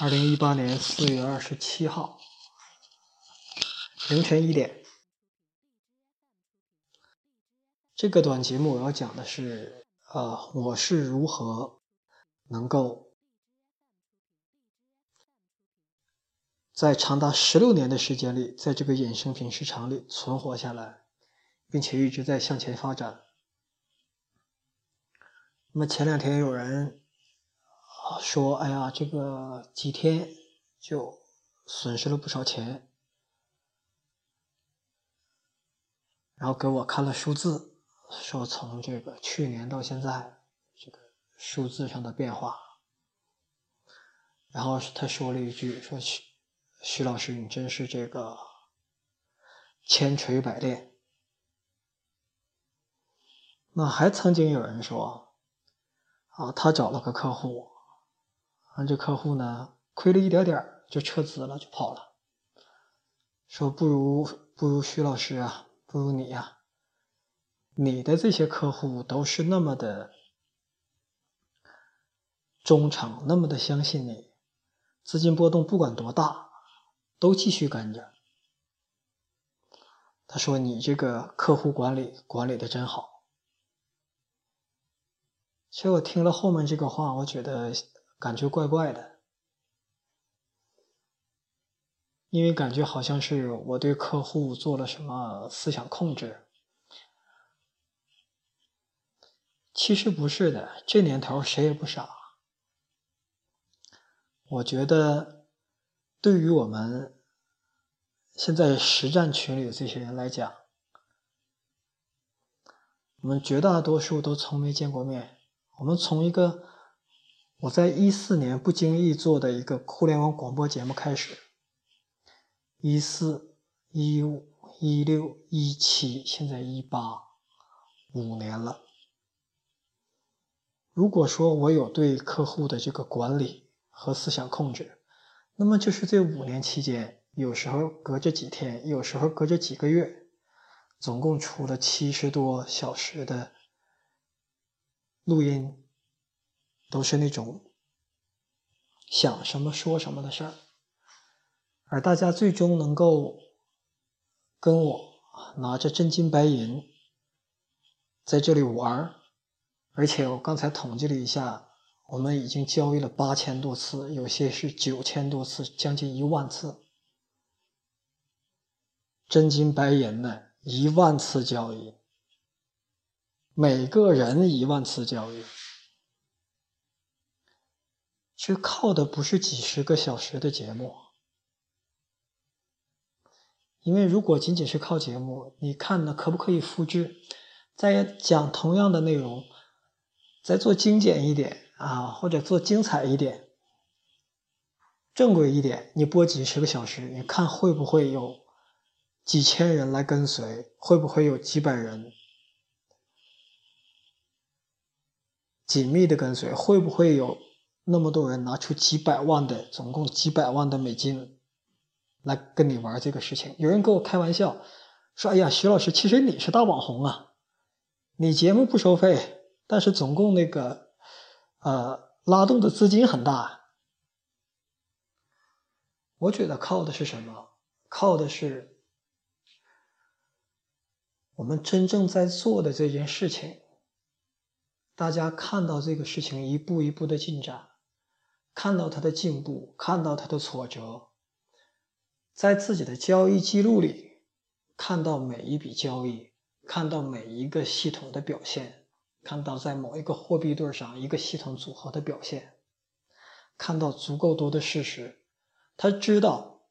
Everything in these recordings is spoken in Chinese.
二零一八年四月二十七号凌晨一点，这个短节目我要讲的是，呃，我是如何能够在长达十六年的时间里，在这个衍生品市场里存活下来，并且一直在向前发展。那么前两天有人。说：“哎呀，这个几天就损失了不少钱。”然后给我看了数字，说从这个去年到现在，这个数字上的变化。然后他说了一句：“说徐徐老师，你真是这个千锤百炼。”那还曾经有人说：“啊，他找了个客户。”啊，这客户呢，亏了一点点就撤资了，就跑了。说不如不如徐老师啊，不如你呀，你的这些客户都是那么的忠诚，那么的相信你，资金波动不管多大，都继续跟着。他说你这个客户管理管理的真好。其实我听了后面这个话，我觉得。感觉怪怪的，因为感觉好像是我对客户做了什么思想控制。其实不是的，这年头谁也不傻。我觉得，对于我们现在实战群里的这些人来讲，我们绝大多数都从没见过面。我们从一个。我在一四年不经意做的一个互联网广播节目开始，一四、一五、一六、一七，现在一八，五年了。如果说我有对客户的这个管理和思想控制，那么就是这五年期间，有时候隔着几天，有时候隔着几个月，总共出了七十多小时的录音。都是那种想什么说什么的事儿，而大家最终能够跟我拿着真金白银在这里玩而且我刚才统计了一下，我们已经交易了八千多次，有些是九千多次，将近一万次，真金白银的一万次交易，每个人一万次交易。这靠的不是几十个小时的节目，因为如果仅仅是靠节目，你看呢可不可以复制？再讲同样的内容，再做精简一点啊，或者做精彩一点、正规一点，你播几十个小时，你看会不会有几千人来跟随？会不会有几百人紧密的跟随？会不会有？那么多人拿出几百万的，总共几百万的美金来跟你玩这个事情。有人跟我开玩笑说：“哎呀，徐老师，其实你是大网红啊，你节目不收费，但是总共那个呃拉动的资金很大。”我觉得靠的是什么？靠的是我们真正在做的这件事情，大家看到这个事情一步一步的进展。看到他的进步，看到他的挫折，在自己的交易记录里看到每一笔交易，看到每一个系统的表现，看到在某一个货币对上一个系统组合的表现，看到足够多的事实，他知道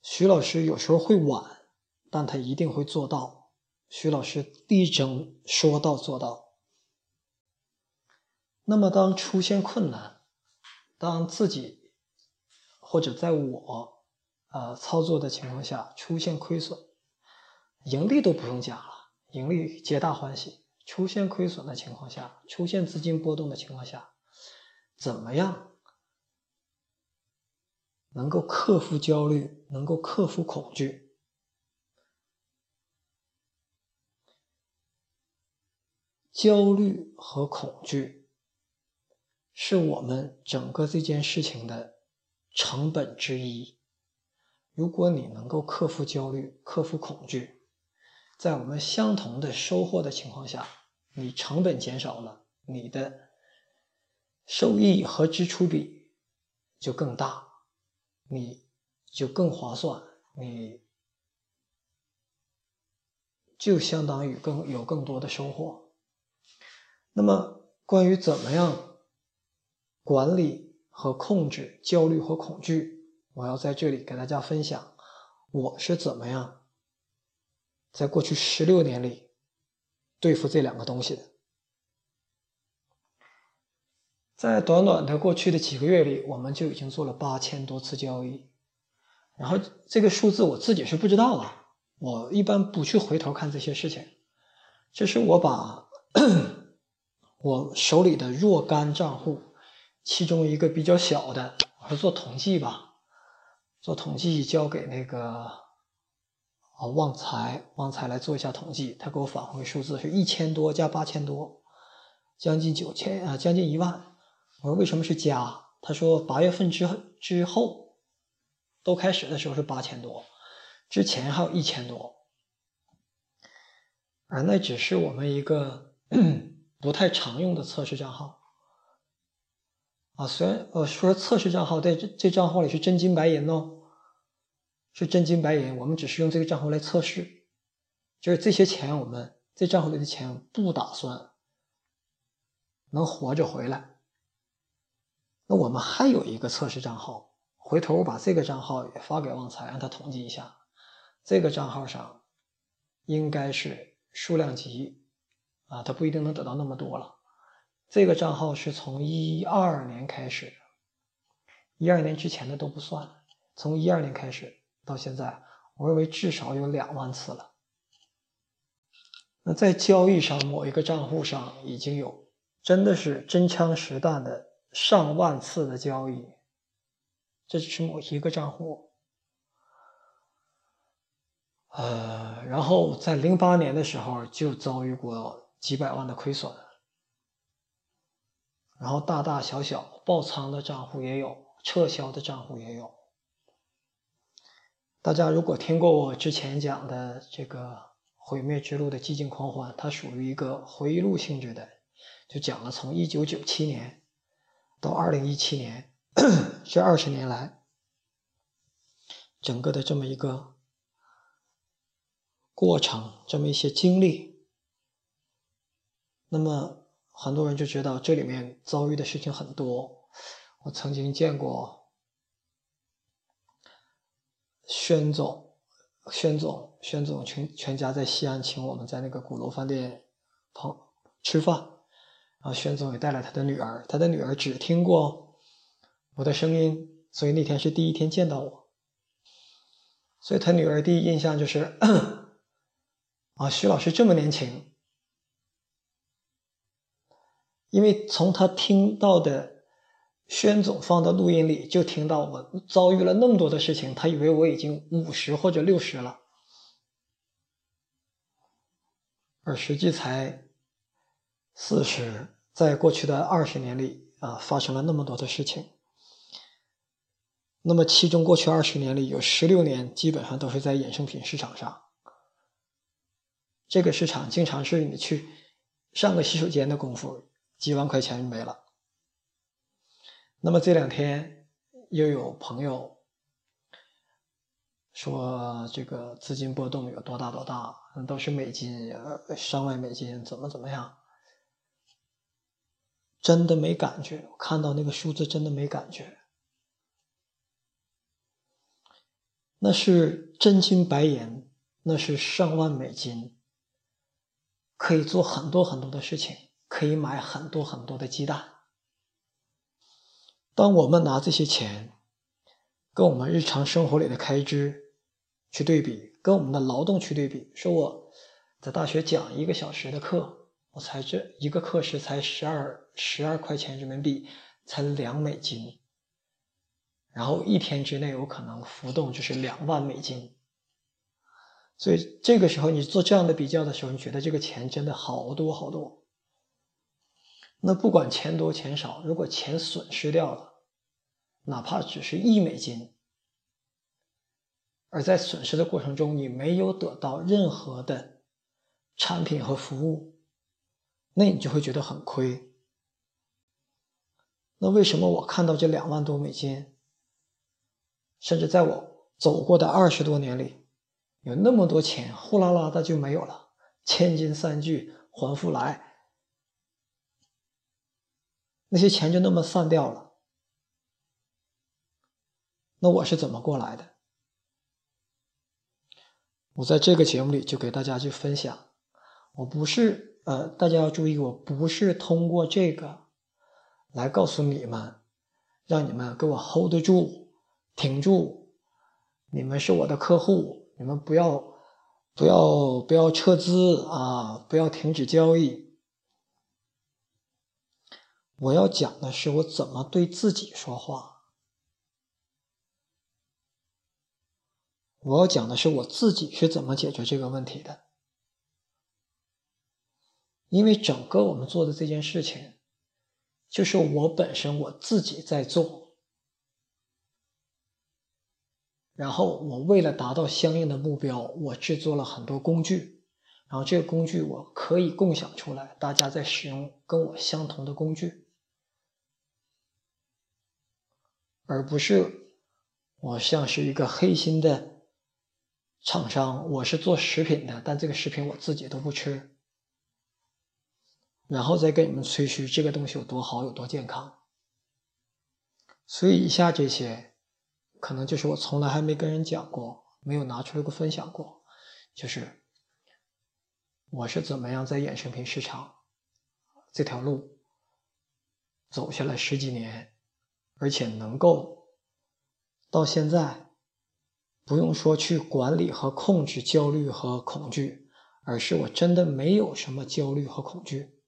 徐老师有时候会晚，但他一定会做到。徐老师力争说到做到。那么，当出现困难，当自己或者在我呃操作的情况下出现亏损，盈利都不用讲了，盈利皆大欢喜。出现亏损的情况下，出现资金波动的情况下，怎么样能够克服焦虑，能够克服恐惧？焦虑和恐惧。是我们整个这件事情的成本之一。如果你能够克服焦虑、克服恐惧，在我们相同的收获的情况下，你成本减少了，你的收益和支出比就更大，你就更划算，你就相当于更有更多的收获。那么，关于怎么样管理和控制焦虑和恐惧，我要在这里给大家分享我是怎么样。在过去十六年里，对付这两个东西的，在短短的过去的几个月里，我们就已经做了八千多次交易。然后这个数字我自己是不知道的，我一般不去回头看这些事情。这是我把 我手里的若干账户，其中一个比较小的，我说做统计吧，做统计交给那个。啊，旺财，旺财来做一下统计，他给我返回数字是一千多加八千多，将近九千啊，将近一万。我说为什么是加？他说八月份之之后都开始的时候是八千多，之前还有一千多，而那只是我们一个 不太常用的测试账号。啊，虽然呃说测试账号在这这账号里是真金白银哦。是真金白银，我们只是用这个账号来测试，就是这些钱，我们这账户里的钱不打算能活着回来。那我们还有一个测试账号，回头我把这个账号也发给旺财，让他统计一下，这个账号上应该是数量级啊，他不一定能得到那么多了。这个账号是从一二年开始，一二年之前的都不算，从一二年开始。到现在，我认为至少有两万次了。那在交易上，某一个账户上已经有真的是真枪实弹的上万次的交易，这只是某一个账户。呃，然后在零八年的时候就遭遇过几百万的亏损，然后大大小小爆仓的账户也有，撤销的账户也有。大家如果听过我之前讲的这个毁灭之路的寂静狂欢，它属于一个回忆录性质的，就讲了从一九九七年到二零一七年这二十年来整个的这么一个过程，这么一些经历。那么很多人就知道这里面遭遇的事情很多。我曾经见过。宣总，宣总，宣总全全家在西安请我们在那个鼓楼饭店朋吃饭，然后宣总也带了他的女儿，他的女儿只听过我的声音，所以那天是第一天见到我，所以他女儿第一印象就是 啊，徐老师这么年轻，因为从他听到的。宣总放的录音里就听到我遭遇了那么多的事情，他以为我已经五十或者六十了，而实际才四十。在过去的二十年里啊，发生了那么多的事情。那么其中过去二十年里有十六年基本上都是在衍生品市场上，这个市场经常是你去上个洗手间的功夫，几万块钱没了。那么这两天又有朋友说，这个资金波动有多大多大？都是美金，上万美金，怎么怎么样？真的没感觉，看到那个数字真的没感觉。那是真金白银，那是上万美金，可以做很多很多的事情，可以买很多很多的鸡蛋。当我们拿这些钱跟我们日常生活里的开支去对比，跟我们的劳动去对比，说我在大学讲一个小时的课，我才这一个课时才十二十二块钱人民币，才两美金，然后一天之内我可能浮动就是两万美金，所以这个时候你做这样的比较的时候，你觉得这个钱真的好多好多。那不管钱多钱少，如果钱损失掉了，哪怕只是一美金，而在损失的过程中你没有得到任何的产品和服务，那你就会觉得很亏。那为什么我看到这两万多美金，甚至在我走过的二十多年里，有那么多钱呼啦啦的就没有了，千金散去还复来。那些钱就那么散掉了，那我是怎么过来的？我在这个节目里就给大家去分享，我不是呃，大家要注意，我不是通过这个来告诉你们，让你们给我 hold 得住、挺住，你们是我的客户，你们不要不要不要撤资啊，不要停止交易。我要讲的是我怎么对自己说话。我要讲的是我自己是怎么解决这个问题的。因为整个我们做的这件事情，就是我本身我自己在做，然后我为了达到相应的目标，我制作了很多工具，然后这个工具我可以共享出来，大家在使用跟我相同的工具。而不是我像是一个黑心的厂商，我是做食品的，但这个食品我自己都不吃，然后再跟你们吹嘘这个东西有多好，有多健康。所以以下这些，可能就是我从来还没跟人讲过，没有拿出来过分享过，就是我是怎么样在衍生品市场这条路走下来十几年。而且能够到现在，不用说去管理和控制焦虑和恐惧，而是我真的没有什么焦虑和恐惧，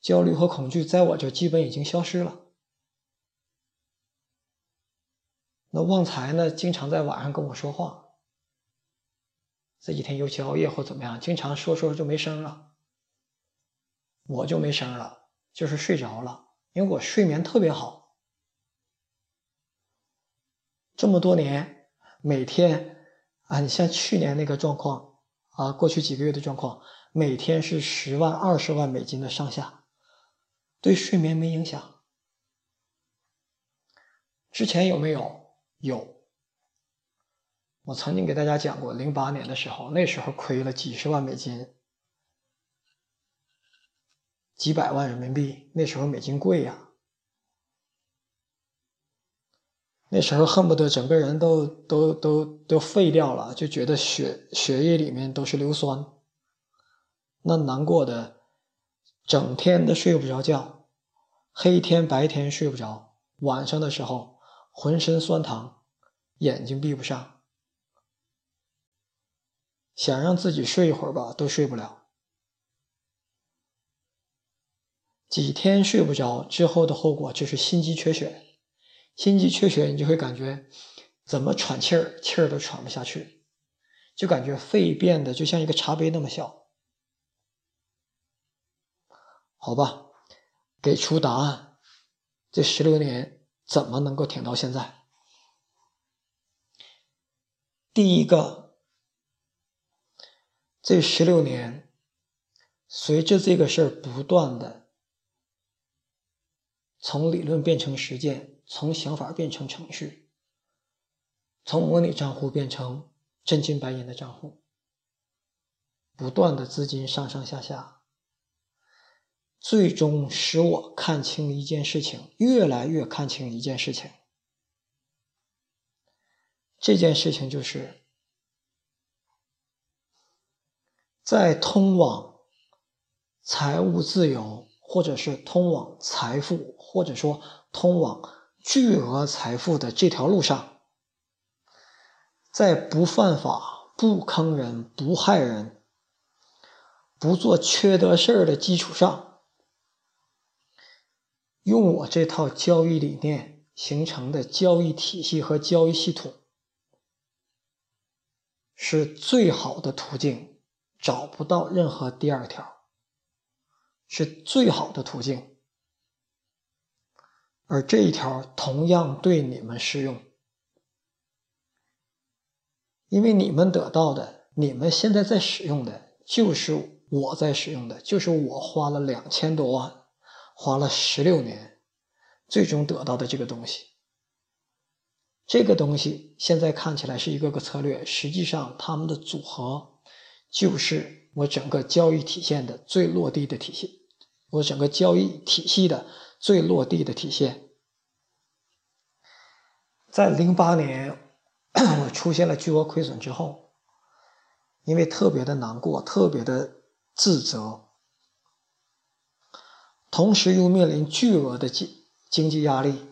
焦虑和恐惧在我这基本已经消失了。那旺财呢，经常在晚上跟我说话，这几天尤其熬夜或怎么样，经常说说就没声了，我就没声了，就是睡着了。因为我睡眠特别好，这么多年每天啊，你像去年那个状况啊，过去几个月的状况，每天是十万、二十万美金的上下，对睡眠没影响。之前有没有？有。我曾经给大家讲过，零八年的时候，那时候亏了几十万美金。几百万人民币，那时候美金贵呀，那时候恨不得整个人都都都都废掉了，就觉得血血液里面都是硫酸，那难过的，整天都睡不着觉，黑天白天睡不着，晚上的时候浑身酸疼，眼睛闭不上，想让自己睡一会儿吧，都睡不了。几天睡不着之后的后果就是心肌缺血，心肌缺血你就会感觉怎么喘气儿气儿都喘不下去，就感觉肺变得就像一个茶杯那么小。好吧，给出答案，这十六年怎么能够挺到现在？第一个，这十六年随着这个事儿不断的。从理论变成实践，从想法变成程序，从模拟账户变成真金白银的账户，不断的资金上上下下，最终使我看清一件事情，越来越看清一件事情。这件事情就是，在通往财务自由。或者是通往财富，或者说通往巨额财富的这条路上，在不犯法、不坑人、不害人、不做缺德事儿的基础上，用我这套交易理念形成的交易体系和交易系统，是最好的途径，找不到任何第二条。是最好的途径，而这一条同样对你们适用，因为你们得到的，你们现在在使用的，就是我在使用的，就是我花了两千多万，花了十六年，最终得到的这个东西。这个东西现在看起来是一个个策略，实际上它们的组合就是我整个交易体现的最落地的体现，我整个交易体系的最落地的体现。在零八年我出现了巨额亏损之后，因为特别的难过，特别的自责，同时又面临巨额的经经济压力。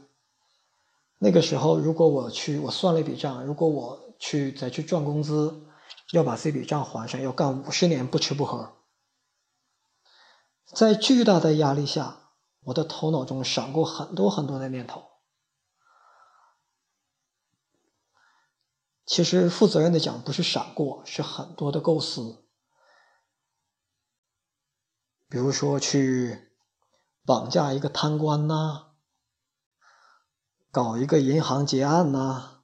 那个时候，如果我去，我算了一笔账，如果我去再去赚工资，要把这笔账还上，要干五十年不吃不喝。在巨大的压力下，我的头脑中闪过很多很多的念头。其实，负责任的讲，不是闪过，是很多的构思。比如说，去绑架一个贪官呐。搞一个银行劫案呐，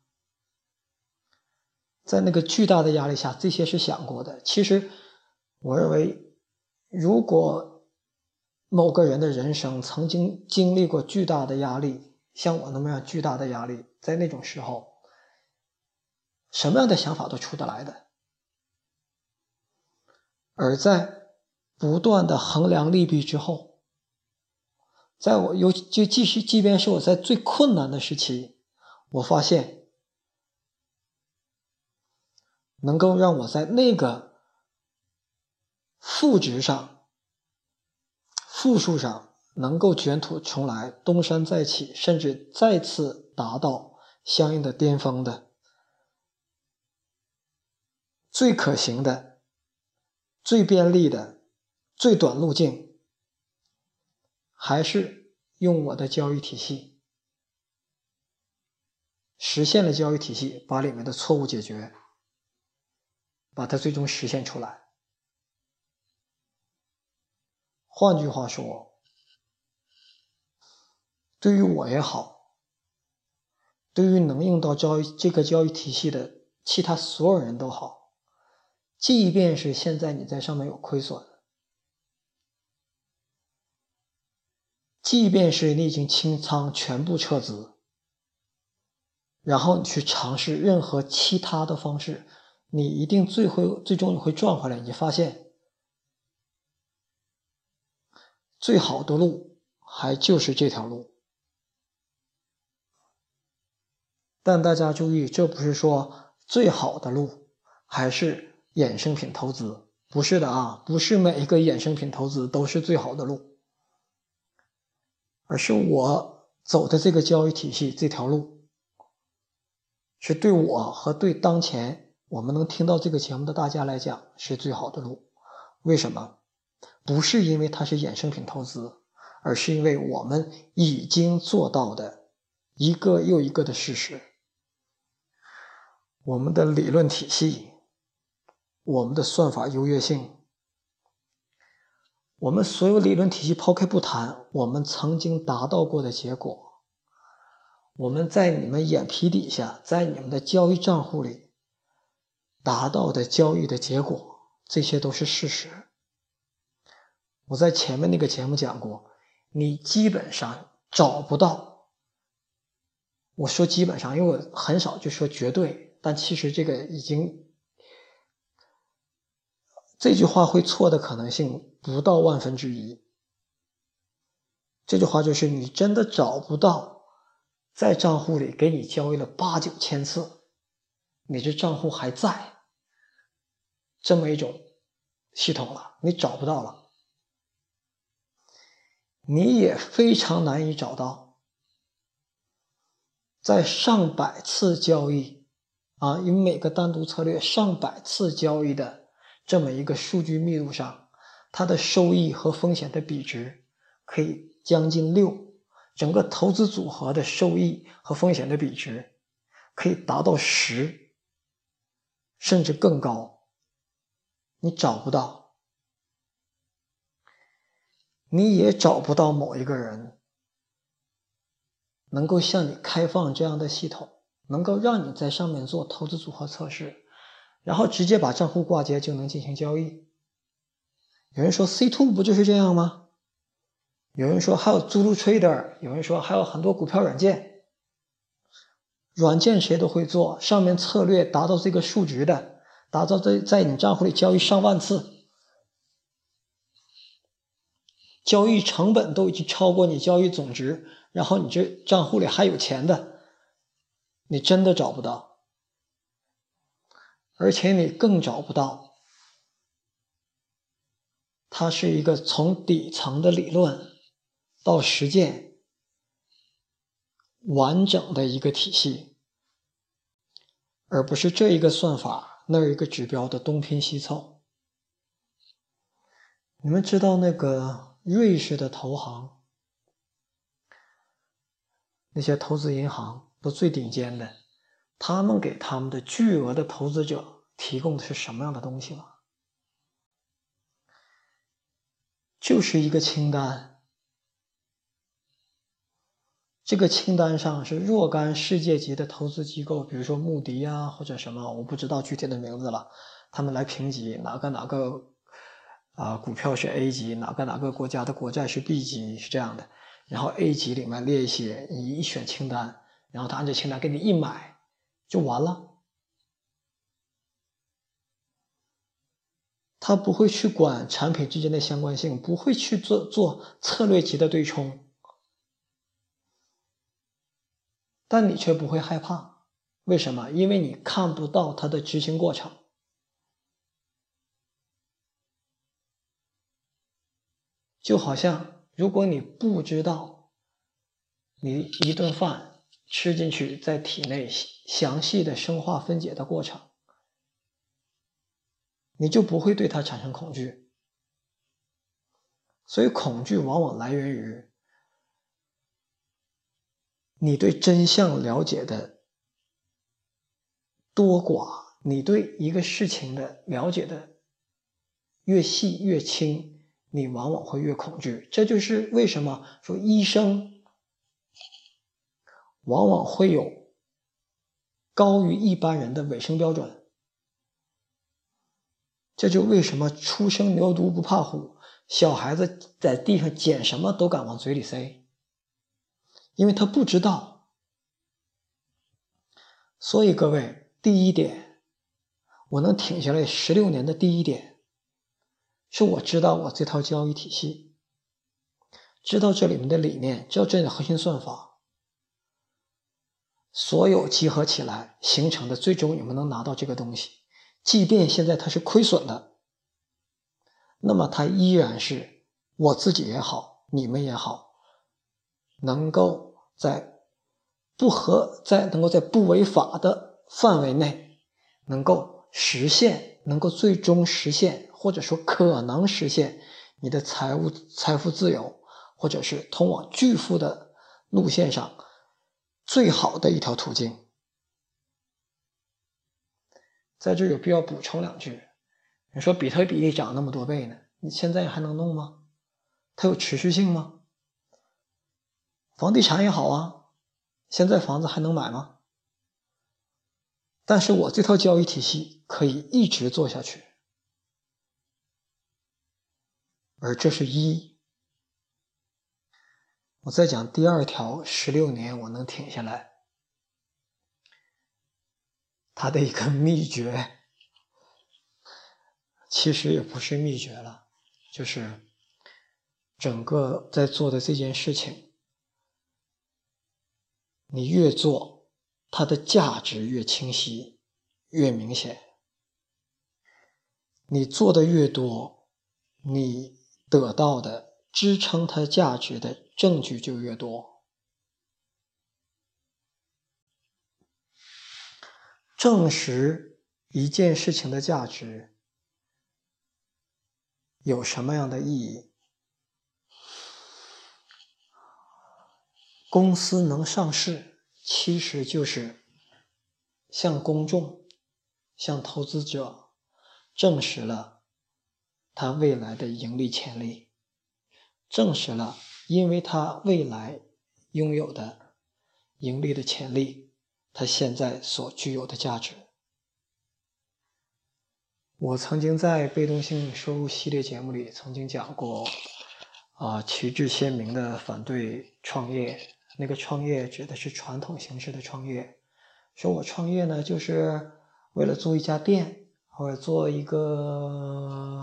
在那个巨大的压力下，这些是想过的。其实，我认为，如果某个人的人生曾经经历过巨大的压力，像我那么样巨大的压力，在那种时候，什么样的想法都出得来的。而在不断的衡量利弊之后，在我尤就即使即便是我在最困难的时期，我发现能够让我在那个负值上、负数上能够卷土重来、东山再起，甚至再次达到相应的巅峰的最可行的、最便利的、最短路径。还是用我的交易体系实现了交易体系，把里面的错误解决，把它最终实现出来。换句话说，对于我也好，对于能用到交易这个交易体系的其他所有人都好，即便是现在你在上面有亏损。即便是你已经清仓全部撤资，然后你去尝试任何其他的方式，你一定最会最终你会赚回来。你发现最好的路还就是这条路。但大家注意，这不是说最好的路还是衍生品投资，不是的啊，不是每一个衍生品投资都是最好的路。而是我走的这个交易体系这条路，是对我和对当前我们能听到这个节目的大家来讲是最好的路。为什么？不是因为它是衍生品投资，而是因为我们已经做到的一个又一个的事实。我们的理论体系，我们的算法优越性。我们所有理论体系抛开不谈，我们曾经达到过的结果，我们在你们眼皮底下，在你们的交易账户里达到的交易的结果，这些都是事实。我在前面那个节目讲过，你基本上找不到。我说基本上，因为我很少就说绝对，但其实这个已经。这句话会错的可能性不到万分之一。这句话就是你真的找不到在账户里给你交易了八九千次，你这账户还在这么一种系统了，你找不到了。你也非常难以找到在上百次交易啊，因为每个单独策略上百次交易的。这么一个数据密度上，它的收益和风险的比值可以将近六，整个投资组合的收益和风险的比值可以达到十，甚至更高。你找不到，你也找不到某一个人能够向你开放这样的系统，能够让你在上面做投资组合测试，然后直接把账户挂接就能进行交易。有人说 C two 不就是这样吗？有人说还有 Zulu Trader，有人说还有很多股票软件，软件谁都会做，上面策略达到这个数值的，达到在在你账户里交易上万次，交易成本都已经超过你交易总值，然后你这账户里还有钱的，你真的找不到，而且你更找不到，它是一个从底层的理论。到实践完整的一个体系，而不是这一个算法那一个指标的东拼西凑。你们知道那个瑞士的投行，那些投资银行都最顶尖的，他们给他们的巨额的投资者提供的是什么样的东西吗？就是一个清单。这个清单上是若干世界级的投资机构，比如说穆迪啊，或者什么，我不知道具体的名字了。他们来评级哪个哪个啊股票是 A 级，哪个哪个国家的国债是 B 级，是这样的。然后 A 级里面列一些，你一选清单，然后他按照清单给你一买就完了。他不会去管产品之间的相关性，不会去做做策略级的对冲。但你却不会害怕，为什么？因为你看不到它的执行过程。就好像，如果你不知道你一顿饭吃进去在体内详细的生化分解的过程，你就不会对它产生恐惧。所以，恐惧往往来源于。你对真相了解的多寡，你对一个事情的了解的越细越轻，你往往会越恐惧。这就是为什么说医生往往会有高于一般人的卫生标准。这就为什么初生牛犊不怕虎，小孩子在地上捡什么都敢往嘴里塞。因为他不知道，所以各位，第一点，我能挺下来十六年的第一点，是我知道我这套交易体系，知道这里面的理念，知道这里的核心算法，所有集合起来形成的，最终你们能拿到这个东西，即便现在它是亏损的，那么它依然是我自己也好，你们也好，能够。在不合在能够在不违法的范围内，能够实现，能够最终实现，或者说可能实现你的财务财富自由，或者是通往巨富的路线上最好的一条途径。在这有必要补充两句：你说比特币涨那么多倍呢？你现在还能弄吗？它有持续性吗？房地产也好啊，现在房子还能买吗？但是我这套交易体系可以一直做下去，而这是一。我再讲第二条，十六年我能挺下来，它的一个秘诀，其实也不是秘诀了，就是整个在做的这件事情。你越做，它的价值越清晰、越明显。你做的越多，你得到的支撑它价值的证据就越多。证实一件事情的价值有什么样的意义？公司能上市，其实就是向公众、向投资者证实了它未来的盈利潜力，证实了，因为它未来拥有的盈利的潜力，它现在所具有的价值。我曾经在被动性收入系列节目里曾经讲过，啊，旗帜鲜明的反对创业。那个创业指的是传统形式的创业，说我创业呢，就是为了做一家店，或者做一个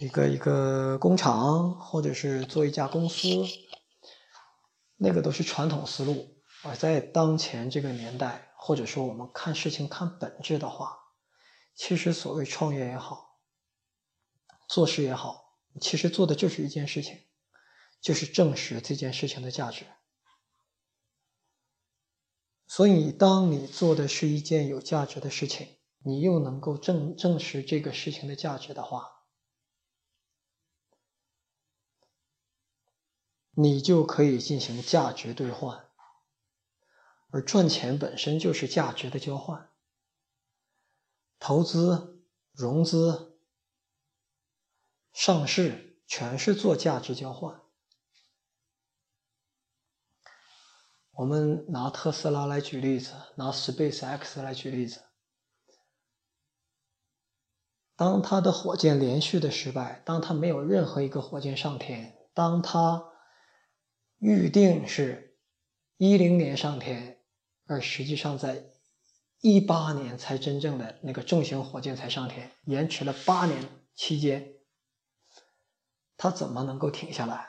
一个一个工厂，或者是做一家公司，那个都是传统思路。而在当前这个年代，或者说我们看事情看本质的话，其实，所谓创业也好，做事也好，其实做的就是一件事情，就是证实这件事情的价值。所以，当你做的是一件有价值的事情，你又能够证证实这个事情的价值的话，你就可以进行价值兑换，而赚钱本身就是价值的交换。投资、融资、上市，全是做价值交换。我们拿特斯拉来举例子，拿 Space X 来举例子。当他的火箭连续的失败，当他没有任何一个火箭上天，当他预定是一零年上天，而实际上在。一八年才真正的那个重型火箭才上天，延迟了八年期间，他怎么能够停下来？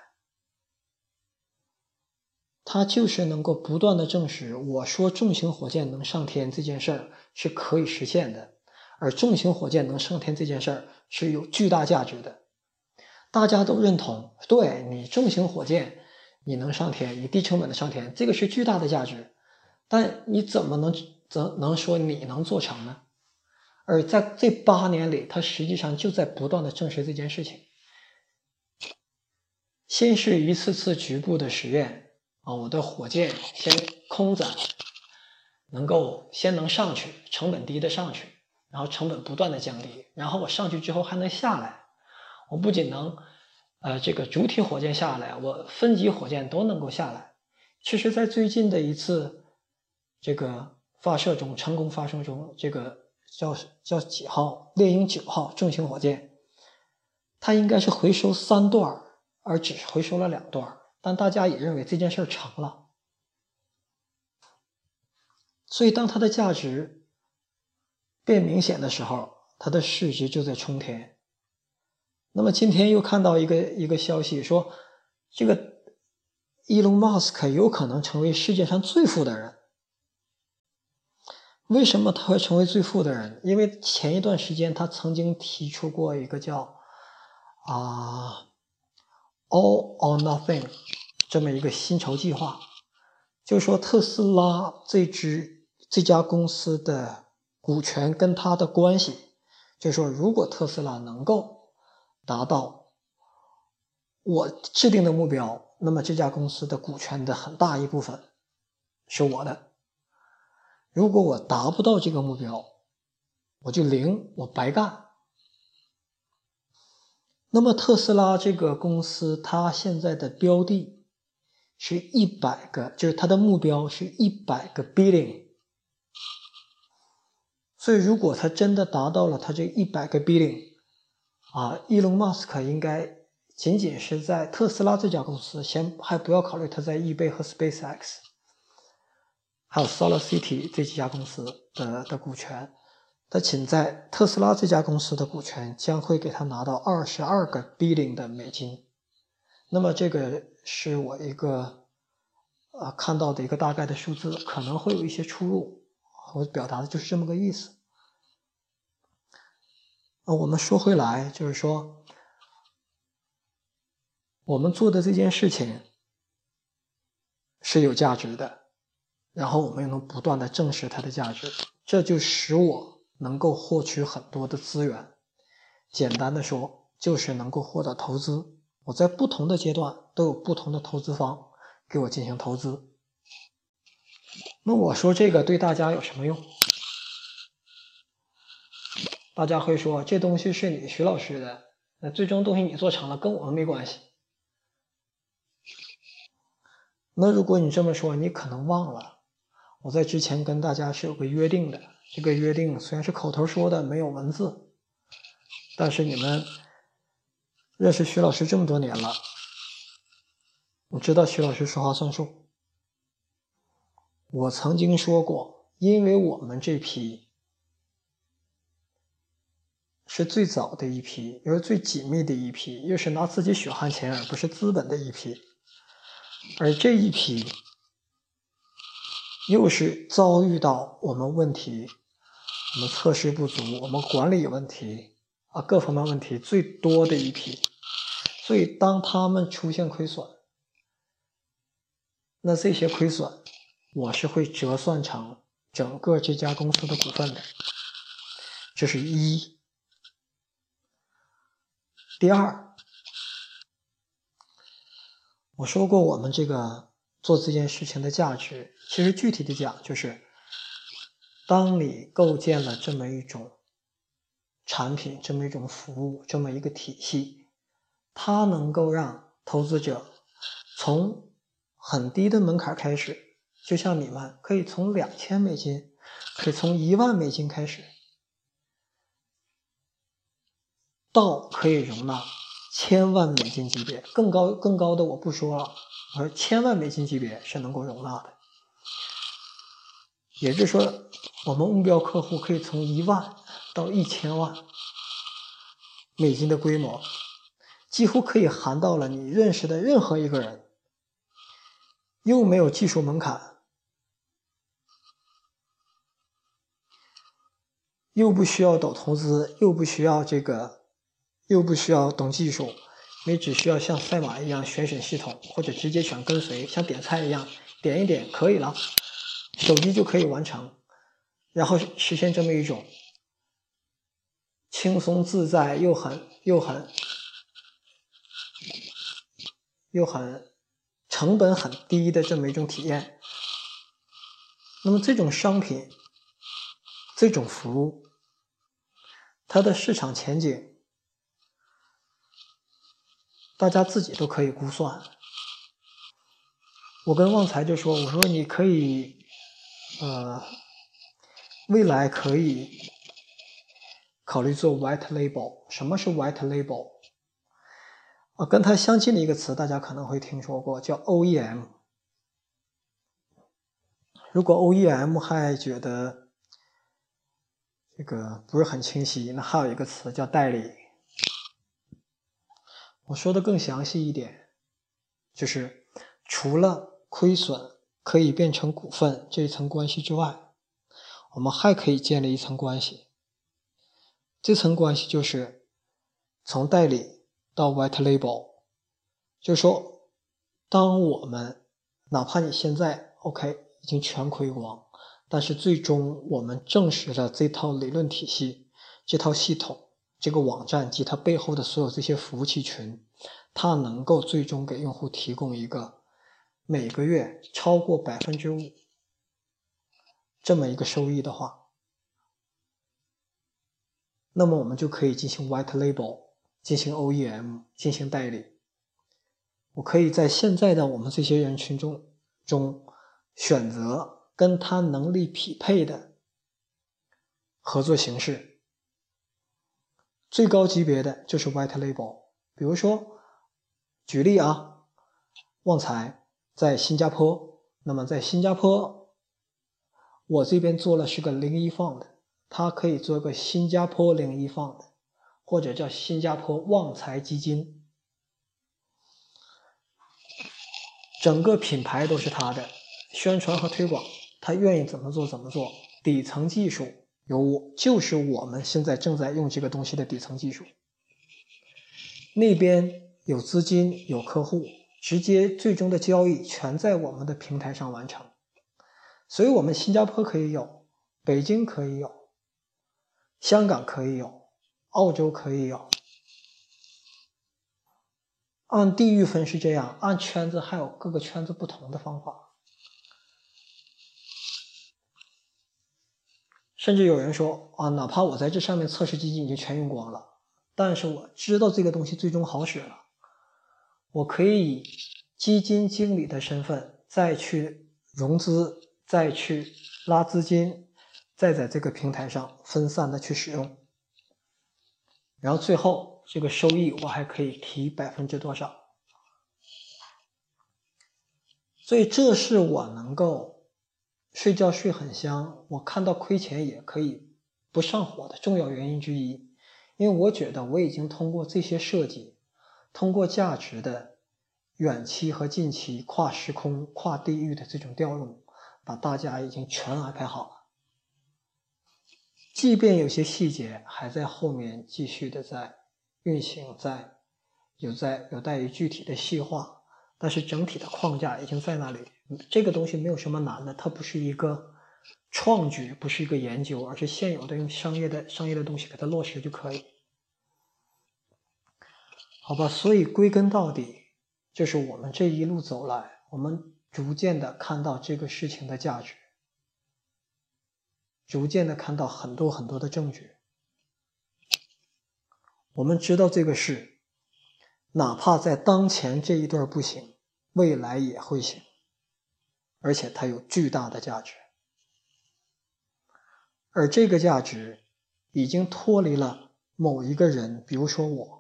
他就是能够不断的证实，我说重型火箭能上天这件事儿是可以实现的，而重型火箭能上天这件事儿是有巨大价值的，大家都认同，对你重型火箭你能上天，你低成本的上天，这个是巨大的价值，但你怎么能？怎能说你能做成呢？而在这八年里，他实际上就在不断的证实这件事情。先是一次次局部的实验啊，我的火箭先空载，能够先能上去，成本低的上去，然后成本不断的降低，然后我上去之后还能下来。我不仅能呃这个主体火箭下来，我分级火箭都能够下来。其实，在最近的一次这个。发射中成功发射中，这个叫叫几号？猎鹰九号重型火箭，它应该是回收三段，而只是回收了两段。但大家也认为这件事成了，所以当它的价值变明显的时候，它的市值就在冲天。那么今天又看到一个一个消息说，这个伊隆马斯克有可能成为世界上最富的人。为什么他会成为最富的人？因为前一段时间他曾经提出过一个叫“啊 all or nothing” 这么一个薪酬计划，就说特斯拉这支这家公司的股权跟他的关系，就是说如果特斯拉能够达到我制定的目标，那么这家公司的股权的很大一部分是我的。如果我达不到这个目标，我就零，我白干。那么特斯拉这个公司，它现在的标的是一百个，就是它的目标是一百个 billion。所以，如果他真的达到了他这一百个 billion，啊，伊隆马斯克应该仅仅是在特斯拉这家公司，先还不要考虑他在易贝和 SpaceX。还有 SolarCity 这几家公司的的股权，他仅在特斯拉这家公司的股权将会给他拿到二十二个 billion 的美金。那么这个是我一个啊看到的一个大概的数字，可能会有一些出入。我表达的就是这么个意思。那我们说回来，就是说我们做的这件事情是有价值的。然后我们又能不断的证实它的价值，这就使我能够获取很多的资源。简单的说，就是能够获得投资。我在不同的阶段都有不同的投资方给我进行投资。那我说这个对大家有什么用？大家会说这东西是你徐老师的，那最终东西你做成了，跟我们没关系。那如果你这么说，你可能忘了，我在之前跟大家是有个约定的，这个约定虽然是口头说的，没有文字。但是你们认识徐老师这么多年了。我知道徐老师说话算数。我曾经说过，因为我们这批是最早的一批，又是最紧密的一批，又是拿自己血汗钱而不是资本的一批。而这一批又是遭遇到我们问题，我们测试不足，我们管理问题啊，各方面问题最多的一批。所以，当他们出现亏损，那这些亏损我是会折算成整个这家公司的股份的。这是一。第二。我说过，我们这个做这件事情的价值，其实具体的讲，就是当你构建了这么一种产品、这么一种服务、这么一个体系，它能够让投资者从很低的门槛开始，就像你们可以从两千美金，可以从一万美金开始，到可以容纳。千万美金级别，更高更高的我不说了，而千万美金级别是能够容纳的。也就是说，我们目标客户可以从一万到一千万美金的规模，几乎可以含到了你认识的任何一个人，又没有技术门槛，又不需要抖投资，又不需要这个。又不需要懂技术，你只需要像赛马一样选选系统，或者直接选跟随，像点菜一样点一点可以了，手机就可以完成，然后实现这么一种轻松自在又很又很又很成本很低的这么一种体验。那么这种商品，这种服务，它的市场前景。大家自己都可以估算。我跟旺财就说：“我说你可以，呃，未来可以考虑做 white label。什么是 white label？啊，跟它相近的一个词，大家可能会听说过，叫 OEM。如果 OEM 还觉得这个不是很清晰，那还有一个词叫代理。”我说的更详细一点，就是除了亏损可以变成股份这一层关系之外，我们还可以建立一层关系。这层关系就是从代理到 white label，就是说，当我们哪怕你现在 OK 已经全亏光，但是最终我们证实了这套理论体系、这套系统。这个网站及它背后的所有这些服务器群，它能够最终给用户提供一个每个月超过百分之五这么一个收益的话，那么我们就可以进行 white label，进行 OEM，进行代理。我可以在现在的我们这些人群中中选择跟他能力匹配的合作形式。最高级别的就是 white label，比如说，举例啊，旺财在新加坡，那么在新加坡，我这边做了是个零一 fund，它可以做个新加坡零一 fund，或者叫新加坡旺财基金，整个品牌都是他的，宣传和推广，他愿意怎么做怎么做，底层技术。有我，就是我们现在正在用这个东西的底层技术。那边有资金，有客户，直接最终的交易全在我们的平台上完成。所以，我们新加坡可以有，北京可以有，香港可以有，澳洲可以有。按地域分是这样，按圈子还有各个圈子不同的方法。甚至有人说啊，哪怕我在这上面测试基金已经全用光了，但是我知道这个东西最终好使了，我可以以基金经理的身份再去融资，再去拉资金，再在这个平台上分散的去使用，然后最后这个收益我还可以提百分之多少？所以这是我能够睡觉睡很香，我看到亏钱也可以不上火的重要原因之一，因为我觉得我已经通过这些设计，通过价值的。远期和近期跨时空、跨地域的这种调用，把大家已经全安排好了。即便有些细节还在后面继续的在运行，在有在有待于具体的细化，但是整体的框架已经在那里。这个东西没有什么难的，它不是一个创举，不是一个研究，而是现有的用商业的商业的东西给它落实就可以。好吧，所以归根到底。就是我们这一路走来，我们逐渐的看到这个事情的价值，逐渐的看到很多很多的证据。我们知道这个事，哪怕在当前这一段不行，未来也会行，而且它有巨大的价值。而这个价值已经脱离了某一个人，比如说我。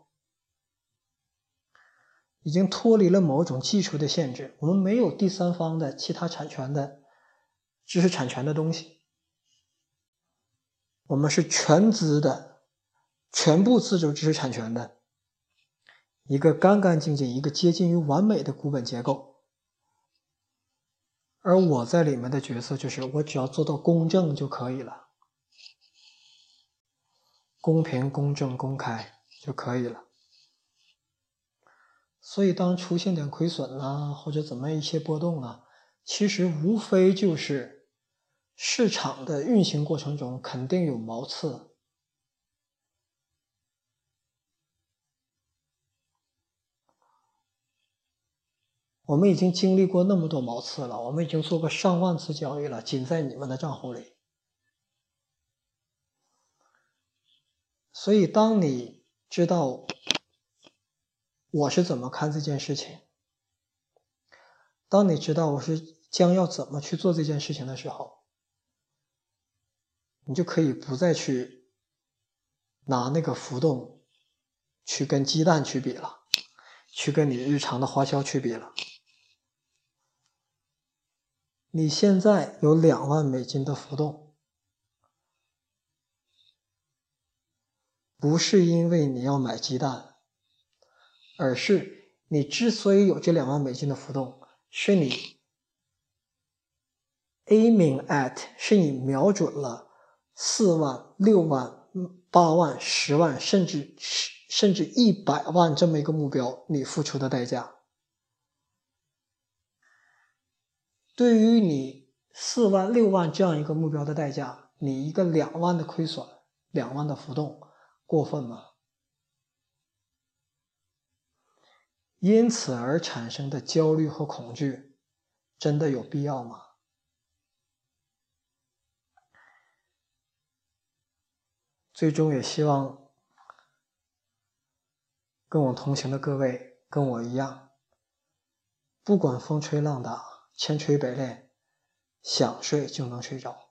已经脱离了某种技术的限制，我们没有第三方的其他产权的知识产权的东西，我们是全资的、全部自主知识产权的一个干干净净、一个接近于完美的股本结构。而我在里面的角色就是，我只要做到公正就可以了，公平、公正、公开就可以了。所以，当出现点亏损啊，或者怎么一些波动啊，其实无非就是市场的运行过程中肯定有毛刺。我们已经经历过那么多毛刺了，我们已经做过上万次交易了，仅在你们的账户里。所以，当你知道。我是怎么看这件事情？当你知道我是将要怎么去做这件事情的时候，你就可以不再去拿那个浮动去跟鸡蛋去比了，去跟你日常的花销去比了。你现在有两万美金的浮动，不是因为你要买鸡蛋。而是你之所以有这两万美金的浮动，是你 aiming at，是你瞄准了四万、六万、八万、十万，甚至甚至一百万这么一个目标，你付出的代价。对于你四万、六万这样一个目标的代价，你一个两万的亏损、两万的浮动，过分吗？因此而产生的焦虑和恐惧，真的有必要吗？最终也希望跟我同行的各位跟我一样，不管风吹浪打、千锤百炼，想睡就能睡着。